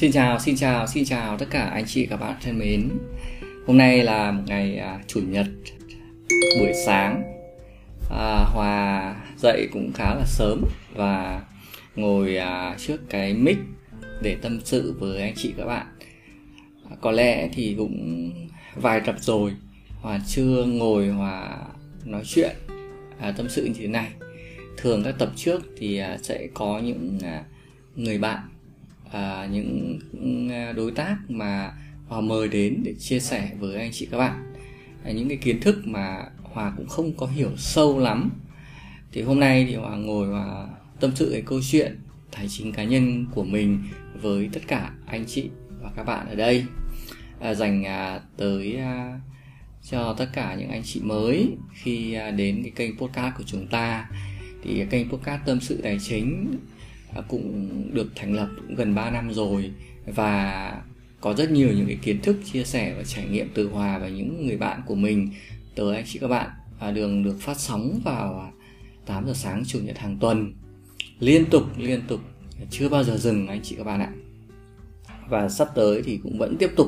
Xin chào, xin chào, xin chào tất cả anh chị các bạn thân mến. Hôm nay là một ngày à, chủ nhật buổi sáng. À, Hòa dậy cũng khá là sớm và ngồi à, trước cái mic để tâm sự với anh chị các bạn. À, có lẽ thì cũng vài tập rồi Hòa chưa ngồi Hòa nói chuyện à, tâm sự như thế này. Thường các tập trước thì à, sẽ có những à, người bạn à, những ừ, đối tác mà Hòa mời đến để chia sẻ với anh chị các bạn. À, những cái kiến thức mà Hòa cũng không có hiểu sâu lắm. Thì hôm nay thì Hòa ngồi và tâm sự cái câu chuyện tài chính cá nhân của mình với tất cả anh chị và các bạn ở đây. À, dành à, tới à, cho tất cả những anh chị mới khi à, đến cái kênh podcast của chúng ta. Thì kênh podcast tâm sự tài chính Ờ, cũng được thành lập cũng gần 3 năm rồi và có rất nhiều những cái kiến thức chia sẻ và trải nghiệm từ Hòa và những người bạn của mình. Tới anh chị các bạn à, đường được phát sóng vào 8 giờ sáng chủ nhật hàng tuần. Liên tục liên tục chưa bao giờ dừng anh chị các bạn ạ. Và sắp tới thì cũng vẫn tiếp tục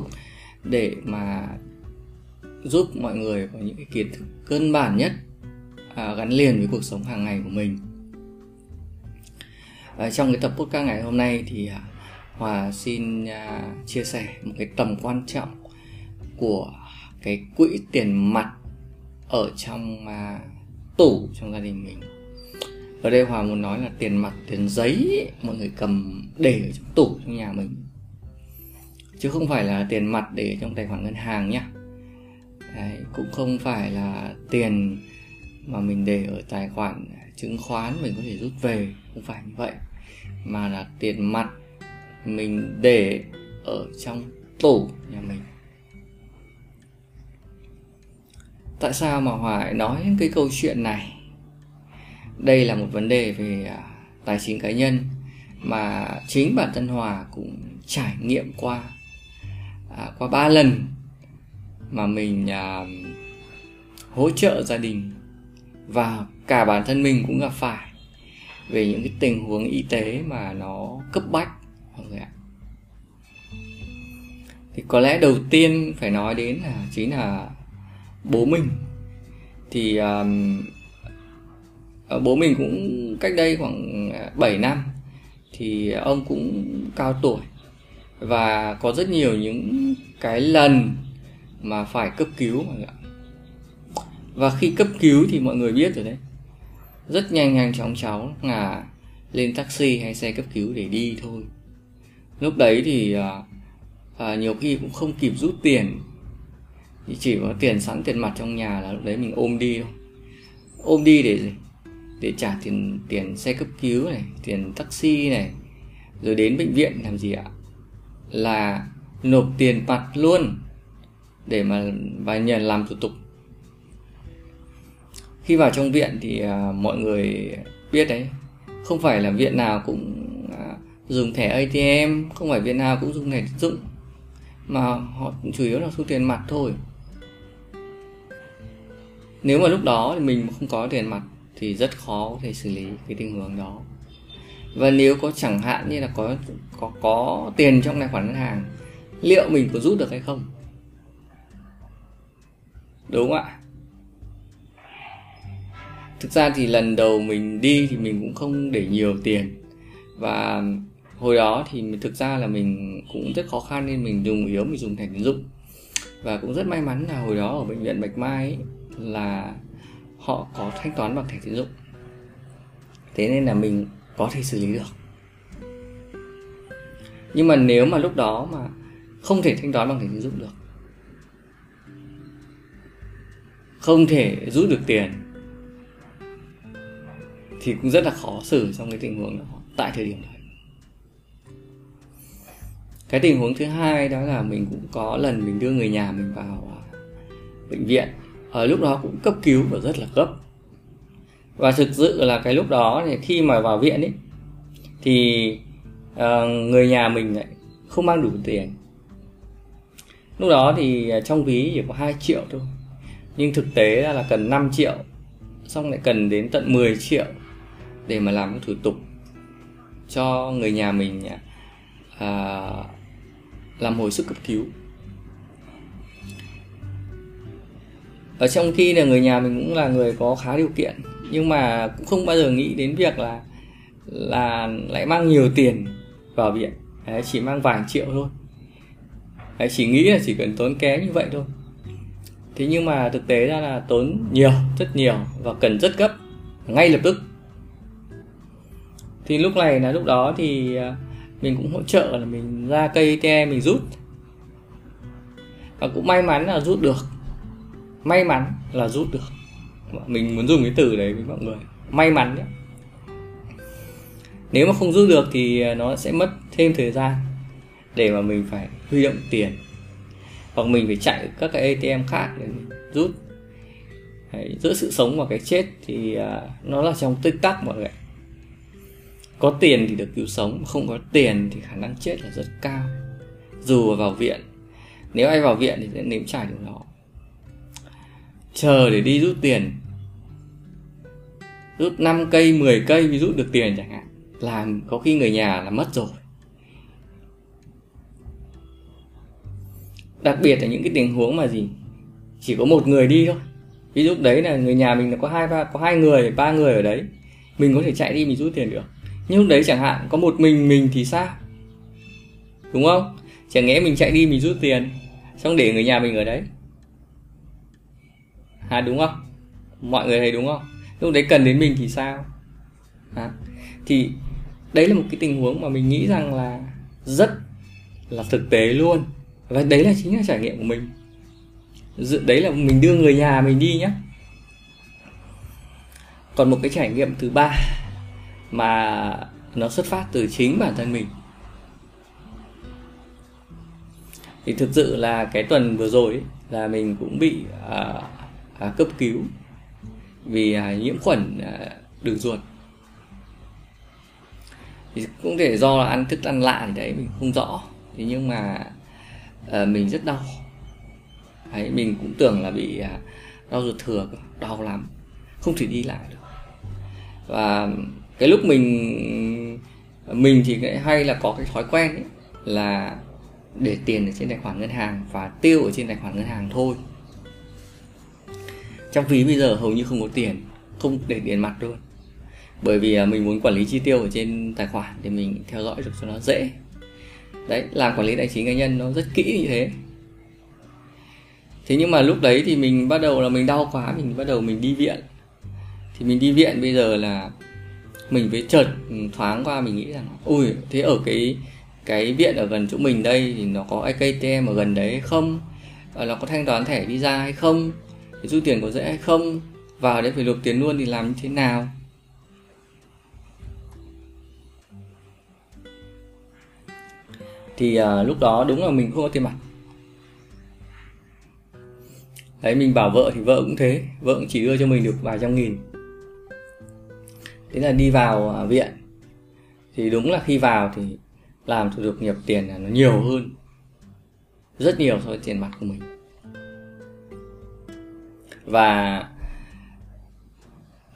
để mà giúp mọi người có những cái kiến thức cơ bản nhất à, gắn liền với cuộc sống hàng ngày của mình à, trong cái tập podcast ngày hôm nay thì à, hòa xin à, chia sẻ một cái tầm quan trọng của cái quỹ tiền mặt ở trong à, tủ trong gia đình mình. Ở đây hòa muốn nói là tiền mặt tiền giấy ấy, mọi người cầm để ở trong tủ trong nhà mình. Chứ không phải là tiền mặt để trong tài khoản ngân hàng nhá. Đấy, cũng không phải là tiền mà mình để ở tài khoản chứng khoán mình có thể rút về không phải như vậy mà là tiền mặt mình để ở trong tủ nhà mình. Tại sao mà hòa nói cái câu chuyện này? Đây là một vấn đề về à, tài chính cá nhân mà chính bản thân hòa cũng trải nghiệm qua à, qua ba lần mà mình à, hỗ trợ gia đình và cả bản thân mình cũng gặp phải về những cái tình huống y tế mà nó cấp bách mọi người ạ. Thì có lẽ đầu tiên phải nói đến là chính là bố mình. Thì um, bố mình cũng cách đây khoảng ờ, 7 năm thì ông cũng cao tuổi và có rất nhiều những cái lần mà phải cấp cứu mọi người ạ và khi cấp cứu thì mọi người biết rồi đấy. Rất nhanh nhanh chóng cháu là lên taxi hay xe cấp cứu để đi thôi. Lúc đấy thì à, à, nhiều khi cũng không kịp rút tiền. Thì chỉ có tiền sẵn tiền mặt trong nhà là lúc đấy mình ôm đi thôi. Ôm đi để gì? Để trả tiền tiền xe cấp cứu này tiền taxi này rồi đến bệnh viện làm gì ạ? Là nộp tiền mặt luôn để mà và nhờ làm thủ tục khi vào trong viện thì uh, mọi người biết đấy. Không phải là viện nào cũng uh, dùng thẻ ATM không phải viện nào cũng dùng thẻ tín dụng mà họ chủ yếu là thu tiền mặt thôi. Nếu mà lúc đó thì mình không có tiền mặt thì rất khó có thể xử lý cái tình huống đó. Và nếu có chẳng hạn như là có có có tiền trong tài khoản ngân hàng liệu mình có rút được hay không? Đúng không ạ? Thực ra thì lần đầu mình đi thì mình cũng không để nhiều tiền. Và hồi đó thì thực ra là mình cũng rất khó khăn nên mình dùng yếu mình dùng thẻ tín dụng. Và cũng rất may mắn là hồi đó ở bệnh viện bạch mai ấy, là họ có thanh toán bằng thẻ tín dụng. Thế nên là mình có thể xử lý được. Nhưng mà nếu mà lúc đó mà không thể thanh toán bằng thẻ tín dụng được không thể rút được tiền thì cũng rất là khó xử trong cái tình huống đó tại thời điểm đấy. Cái tình huống thứ hai đó là mình cũng có lần mình đưa người nhà mình vào à, bệnh viện. Ở lúc đó cũng cấp cứu và rất là gấp. Và thực sự là cái lúc đó thì khi mà vào viện ấy thì uh, người nhà mình lại không mang đủ tiền. Lúc đó thì à, trong ví chỉ có 2 triệu thôi nhưng thực tế là cần 5 triệu xong lại cần đến tận 10 triệu để mà làm thủ tục cho người nhà mình à, à, làm hồi sức cấp cứu. Ở trong khi là người nhà mình cũng là người có khá điều kiện nhưng mà cũng không bao giờ nghĩ đến việc là là lại mang nhiều tiền vào viện. Đấy, chỉ mang vài triệu thôi. Đấy, chỉ nghĩ là chỉ cần tốn kém như vậy thôi. Thế nhưng mà thực tế ra là tốn nhiều rất nhiều và cần rất gấp. Ngay lập tức thì lúc này là lúc đó thì à, mình cũng hỗ trợ là mình ra cây ATM mình rút. Và cũng may mắn là rút được. May mắn là rút được. Mình muốn dùng cái từ đấy với mọi người. May mắn nhé. Nếu mà không rút được thì à, nó sẽ mất thêm thời gian để mà mình phải huy động tiền. Hoặc mình phải chạy các cái ATM khác để mình rút. Đấy, giữa sự sống và cái chết thì uh, nó là trong tích tắc mọi người có tiền thì được cứu sống, không có tiền thì khả năng chết là rất cao. Dù vào viện, nếu ai vào viện thì sẽ nếm trải điều đó. Chờ để đi rút tiền. Rút 5 cây 10 cây mới rút được tiền chẳng hạn. Làm, có khi người nhà là mất rồi. Đặc biệt là những cái tình huống mà gì, chỉ có một người đi thôi. Ví dụ đấy là người nhà mình là có hai, ba, có hai người, ba người ở đấy. Mình có thể chạy đi mình rút tiền được nhưng lúc đấy chẳng hạn có một mình mình thì sao? Đúng không? Chẳng lẽ mình chạy đi mình rút tiền xong để người nhà mình ở đấy. À đúng không? Mọi người thấy đúng không? Lúc đấy cần đến mình thì sao? À, thì đấy là một cái tình huống mà mình nghĩ rằng là rất là thực tế luôn. Và đấy là chính là trải nghiệm của mình. Đấy là mình đưa người nhà mình đi nhé còn một cái trải nghiệm thứ ba mà nó xuất phát từ chính bản thân mình. Thì thực sự là cái tuần vừa rồi ấy, là mình cũng bị à, à, cấp cứu vì à, nhiễm khuẩn à, đường ruột. Thì cũng thể do là ăn thức ăn lạ thì đấy mình không rõ. Thế nhưng mà à, mình rất đau. Đấy mình cũng tưởng là bị à, đau ruột thừa đau lắm. Không thể đi lại được. Và cái lúc mình mình thì hay là có cái thói quen ấy, là để tiền ở trên tài khoản ngân hàng và tiêu ở trên tài khoản ngân hàng thôi. Trong ví bây giờ hầu như không có tiền không để tiền mặt luôn. Bởi vì à, mình muốn quản lý chi tiêu ở trên tài khoản để mình theo dõi được cho nó dễ. Đấy làm quản lý tài chính cá nhân nó rất kỹ như thế. Thế nhưng mà lúc đấy thì mình bắt đầu là mình đau quá mình bắt đầu mình đi viện. Thì mình đi viện bây giờ là mình với chợt thoáng qua mình nghĩ rằng ui thế ở cái cái viện ở gần chỗ mình đây thì nó có ATM ở gần đấy hay không? À, nó có thanh toán thẻ visa hay không? Thì rút tiền có dễ hay không? Vào đấy phải nộp tiền luôn thì làm như thế nào? Thì à, lúc đó đúng là mình không có tiền mặt. Đấy mình bảo vợ thì vợ cũng thế vợ cũng chỉ đưa cho mình được vài trăm nghìn thế là đi vào à, viện. Thì đúng là khi vào thì làm thủ tục nhập tiền là nó nhiều hơn. Rất nhiều so với tiền mặt của mình. Và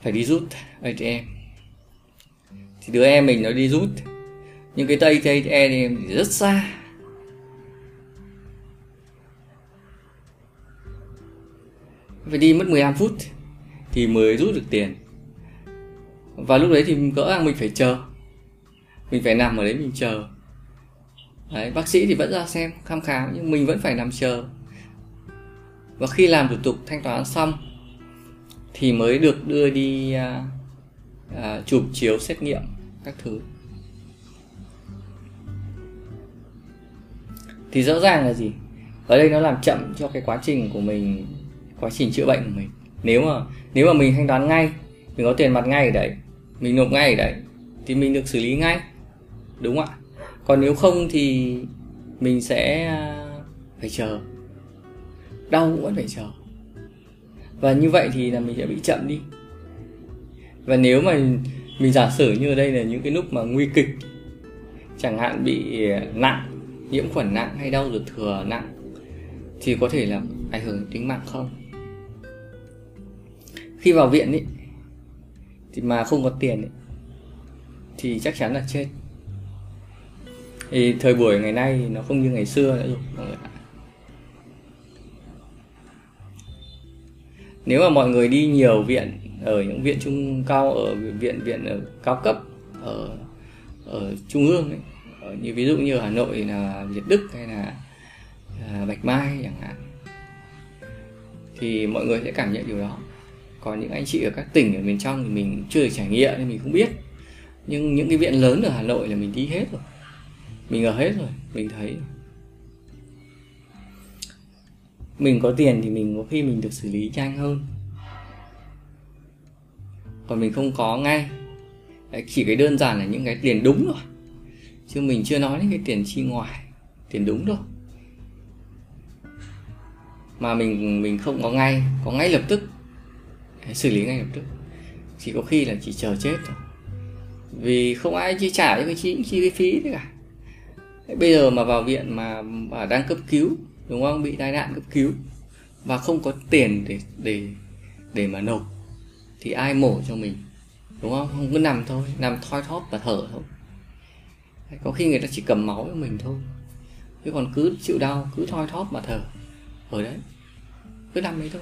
phải đi rút ATM thì đứa em mình nó đi rút. Nhưng cái tay ATM thì rất xa. Phải đi mất 15 phút thì mới rút được tiền và lúc đấy thì gỡ rằng mình phải chờ. Mình phải nằm ở đấy mình chờ. Đấy, bác sĩ thì vẫn ra xem thăm khám nhưng mình vẫn phải nằm chờ. Và khi làm thủ tục thanh toán xong thì mới được đưa đi à, à, chụp chiếu xét nghiệm các thứ. Thì rõ ràng là gì? Ở đây nó làm chậm cho cái quá trình của mình quá trình chữa bệnh của mình. Nếu mà nếu mà mình thanh toán ngay mình có tiền mặt ngay ở đấy mình nộp ngay ở đấy, thì mình được xử lý ngay, đúng không ạ? Còn nếu không thì mình sẽ à, phải chờ. Đau cũng vẫn phải chờ. Và như vậy thì là mình sẽ bị chậm đi. Và nếu mà mình giả sử như ở đây là những cái lúc mà nguy kịch, chẳng hạn bị nặng, nhiễm khuẩn nặng hay đau ruột thừa nặng, thì có thể là ảnh hưởng đến tính mạng không? Khi vào viện ấy thì mà không có tiền ấy, thì chắc chắn là chết. Thì thời buổi ngày nay nó không như ngày xưa nữa rồi mọi người ạ. Nếu mà mọi người đi nhiều viện ở những viện trung cao ở viện viện ở cao cấp ở ở trung ương ấy ở như ví dụ như hà nội là việt đức hay là à, bạch mai chẳng hạn thì mọi người sẽ cảm nhận điều đó còn những anh chị ở các tỉnh ở miền trong thì mình chưa được trải nghiệm nên mình không biết. Nhưng những cái viện lớn ở hà nội là mình đi hết rồi. Mình ở hết rồi, mình thấy mình có tiền thì mình có khi mình được xử lý nhanh hơn. Còn mình không có ngay. Chỉ cái đơn giản là những cái tiền đúng rồi chứ mình chưa nói đến cái tiền chi ngoài. Tiền đúng đâu. Mà mình mình không có ngay. Có ngay lập tức xử lý ngay lập tức. Chỉ có khi là chỉ chờ chết thôi. Vì không ai chi trả cho cái chi chi cái phí thế cả. Bây giờ mà vào viện mà, mà đang cấp cứu đúng không? Bị tai nạn cấp cứu và không có tiền để để để mà nộp thì ai mổ cho mình? Đúng không? Không cứ nằm thôi nằm thoi thóp và thở thôi. Có khi người ta chỉ cầm máu cho mình thôi. Chứ còn cứ chịu đau cứ thoi thóp mà thở. Ở đấy cứ nằm đấy thôi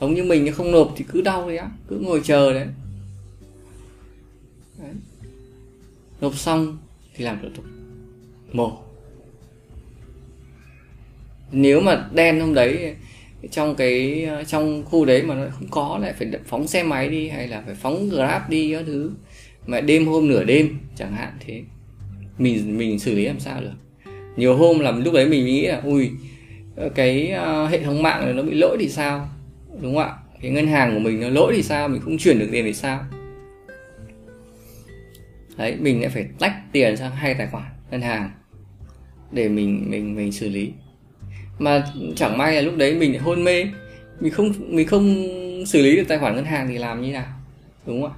giống như mình không nộp thì cứ đau đấy á, cứ ngồi chờ đấy. đấy. Nộp xong thì làm thủ tục. Mổ nếu mà đen hôm đấy, trong cái, trong khu đấy mà nó không có lại phải phóng xe máy đi hay là phải phóng grab đi các thứ. Mà đêm hôm nửa đêm chẳng hạn thế. Mình mình xử lý làm sao được. Nhiều hôm là lúc đấy mình nghĩ là, ui, cái ờ, hệ thống mạng này nó bị lỗi thì sao? Đúng không ạ? Cái ngân hàng của mình nó lỗi thì sao? Mình không chuyển được tiền thì sao? Đấy, mình lại phải tách tiền sang hai tài khoản ngân hàng để mình mình mình xử lý. Mà chẳng may là lúc đấy mình hôn mê. Mình không mình không xử lý được tài khoản ngân hàng thì làm như nào? Đúng không ạ?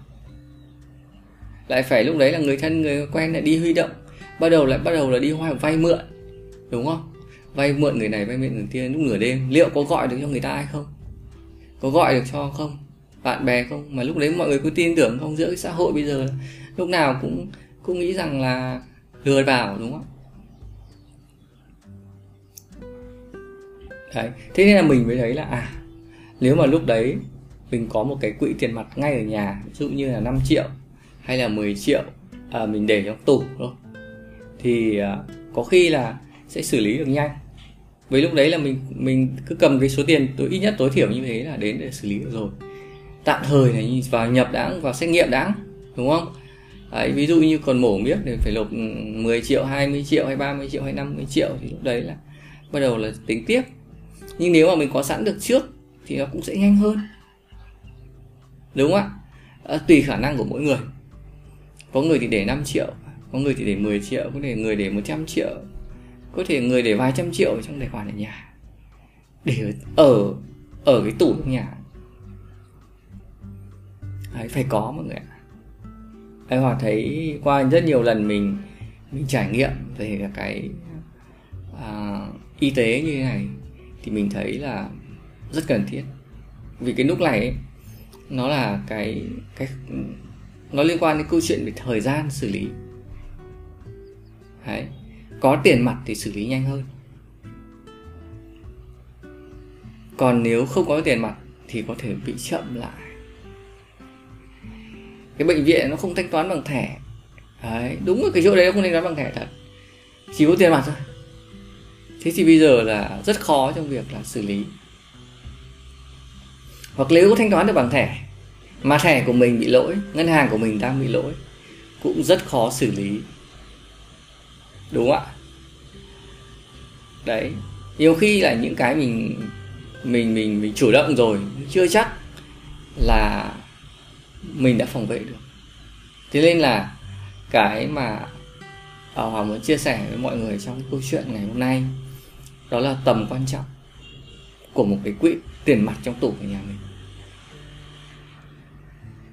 Lại phải lúc đấy là người thân, người quen lại đi huy động. Bắt đầu lại, bắt đầu là đi hoa vay mượn. Đúng không? Vay mượn người này, vay mượn người kia lúc nửa đêm. Liệu có gọi được cho người ta hay không? Có gọi được cho không? Bạn bè không? Mà lúc đấy mọi người cứ tin tưởng không? Giữa cái xã hội bây giờ lúc nào cũng cũng nghĩ rằng là lừa vào đúng không? Đấy thế nên là mình mới thấy là à nếu mà lúc đấy mình có một cái quỹ tiền mặt ngay ở nhà ví dụ như là 5 triệu hay là 10 triệu à, mình để trong tủ thôi thì à, có khi là sẽ xử lý được nhanh với lúc đấy là mình mình cứ cầm cái số tiền tối ít nhất tối thiểu như thế là đến để xử lý được rồi. Tạm thời này vào nhập đáng vào xét nghiệm đáng đúng không? Đấy, ví dụ như còn mổ miếc thì phải nộp 10 ừ, triệu 20 triệu hay 30 triệu hay 50 triệu thì lúc đấy là bắt đầu là tính tiếp. Nhưng nếu mà mình có sẵn được trước thì nó cũng sẽ nhanh hơn. Đúng không ạ? À, tùy khả năng của mỗi người. Có người thì để 5 triệu có người thì để 10 triệu có thể người để 100 triệu có thể người để vài trăm triệu trong tài khoản ở nhà. Để ở ở cái tủ trong nhà. Đấy, phải có mọi người ạ. Đấy, hoặc thấy qua rất nhiều lần mình mình trải nghiệm về cái à, y tế như thế này thì mình thấy là rất cần thiết. Vì cái lúc này ấy, nó là cái cái nó liên quan đến câu chuyện về thời gian xử lý. Đấy có tiền mặt thì xử lý nhanh hơn. Còn nếu không có tiền mặt thì có thể bị chậm lại. Cái bệnh viện nó không thanh toán bằng thẻ. Đấy, đúng là cái chỗ đấy nó không thanh toán bằng thẻ thật. Chỉ có tiền mặt thôi. Thế thì bây giờ là rất khó trong việc là xử lý. Hoặc nếu có thanh toán được bằng thẻ, mà thẻ của mình bị lỗi, ngân hàng của mình đang bị lỗi, cũng rất khó xử lý đúng không ạ? Đấy. Nhiều khi là những cái mình mình mình mình chủ động rồi, chưa chắc là mình đã phòng vệ được. Thế nên là cái mà à, hòa muốn chia sẻ với mọi người trong câu chuyện ngày hôm nay, đó là tầm quan trọng của một cái quỹ tiền mặt trong tủ của nhà mình.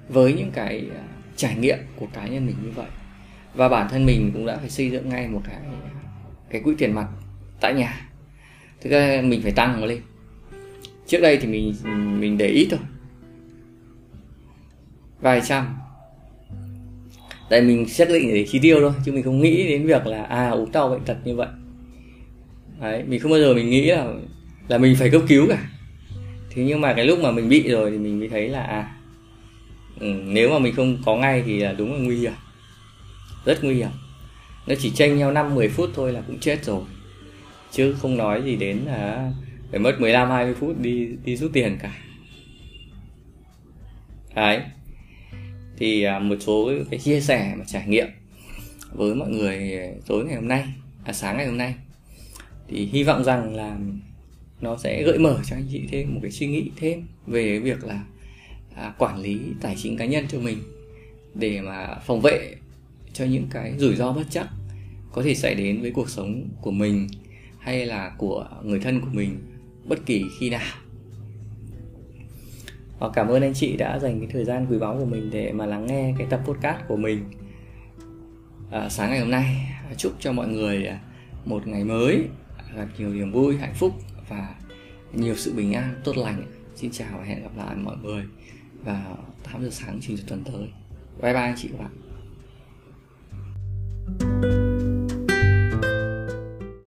Với những cái à, trải nghiệm của cá nhân mình như vậy và bản thân mình cũng đã phải xây dựng ngay một cái cái quỹ tiền mặt tại nhà. Thực ra mình phải tăng nó lên. Trước đây thì mình mình để ít thôi. Vài trăm. Tại mình xác định để chi tiêu thôi, chứ mình không nghĩ đến việc là à ốm đau bệnh tật như vậy. Đấy, mình không bao giờ mình nghĩ là là mình phải cấp cứu cả. Thế nhưng mà cái lúc mà mình bị rồi thì mình mới thấy là à ừ, nếu mà mình không có ngay thì là đúng là nguy hiểm rất nguy hiểm. Nó chỉ tranh nhau 5 10 phút thôi là cũng chết rồi. Chứ không nói gì đến là phải mất 15 20 phút đi đi rút tiền cả. Đấy. Thì à, một số cái chia sẻ và trải nghiệm với mọi người tối ngày hôm nay à sáng ngày hôm nay. Thì hy vọng rằng là nó sẽ gợi mở cho anh chị thêm một cái suy nghĩ thêm về việc là à, quản lý tài chính cá nhân cho mình để mà phòng vệ cho những cái rủi ro bất chắc có thể xảy đến với cuộc sống của mình hay là của người thân của mình bất kỳ khi nào. Và cảm ơn anh chị đã dành cái thời gian quý báu của mình để mà lắng nghe cái tập podcast của mình. À, sáng ngày hôm nay chúc cho mọi người một ngày mới gặp nhiều niềm vui hạnh phúc và nhiều sự bình an tốt lành. Xin chào và hẹn gặp lại mọi người vào 8 giờ sáng chủ nhật tuần tới. Bye bye anh chị và bạn. Música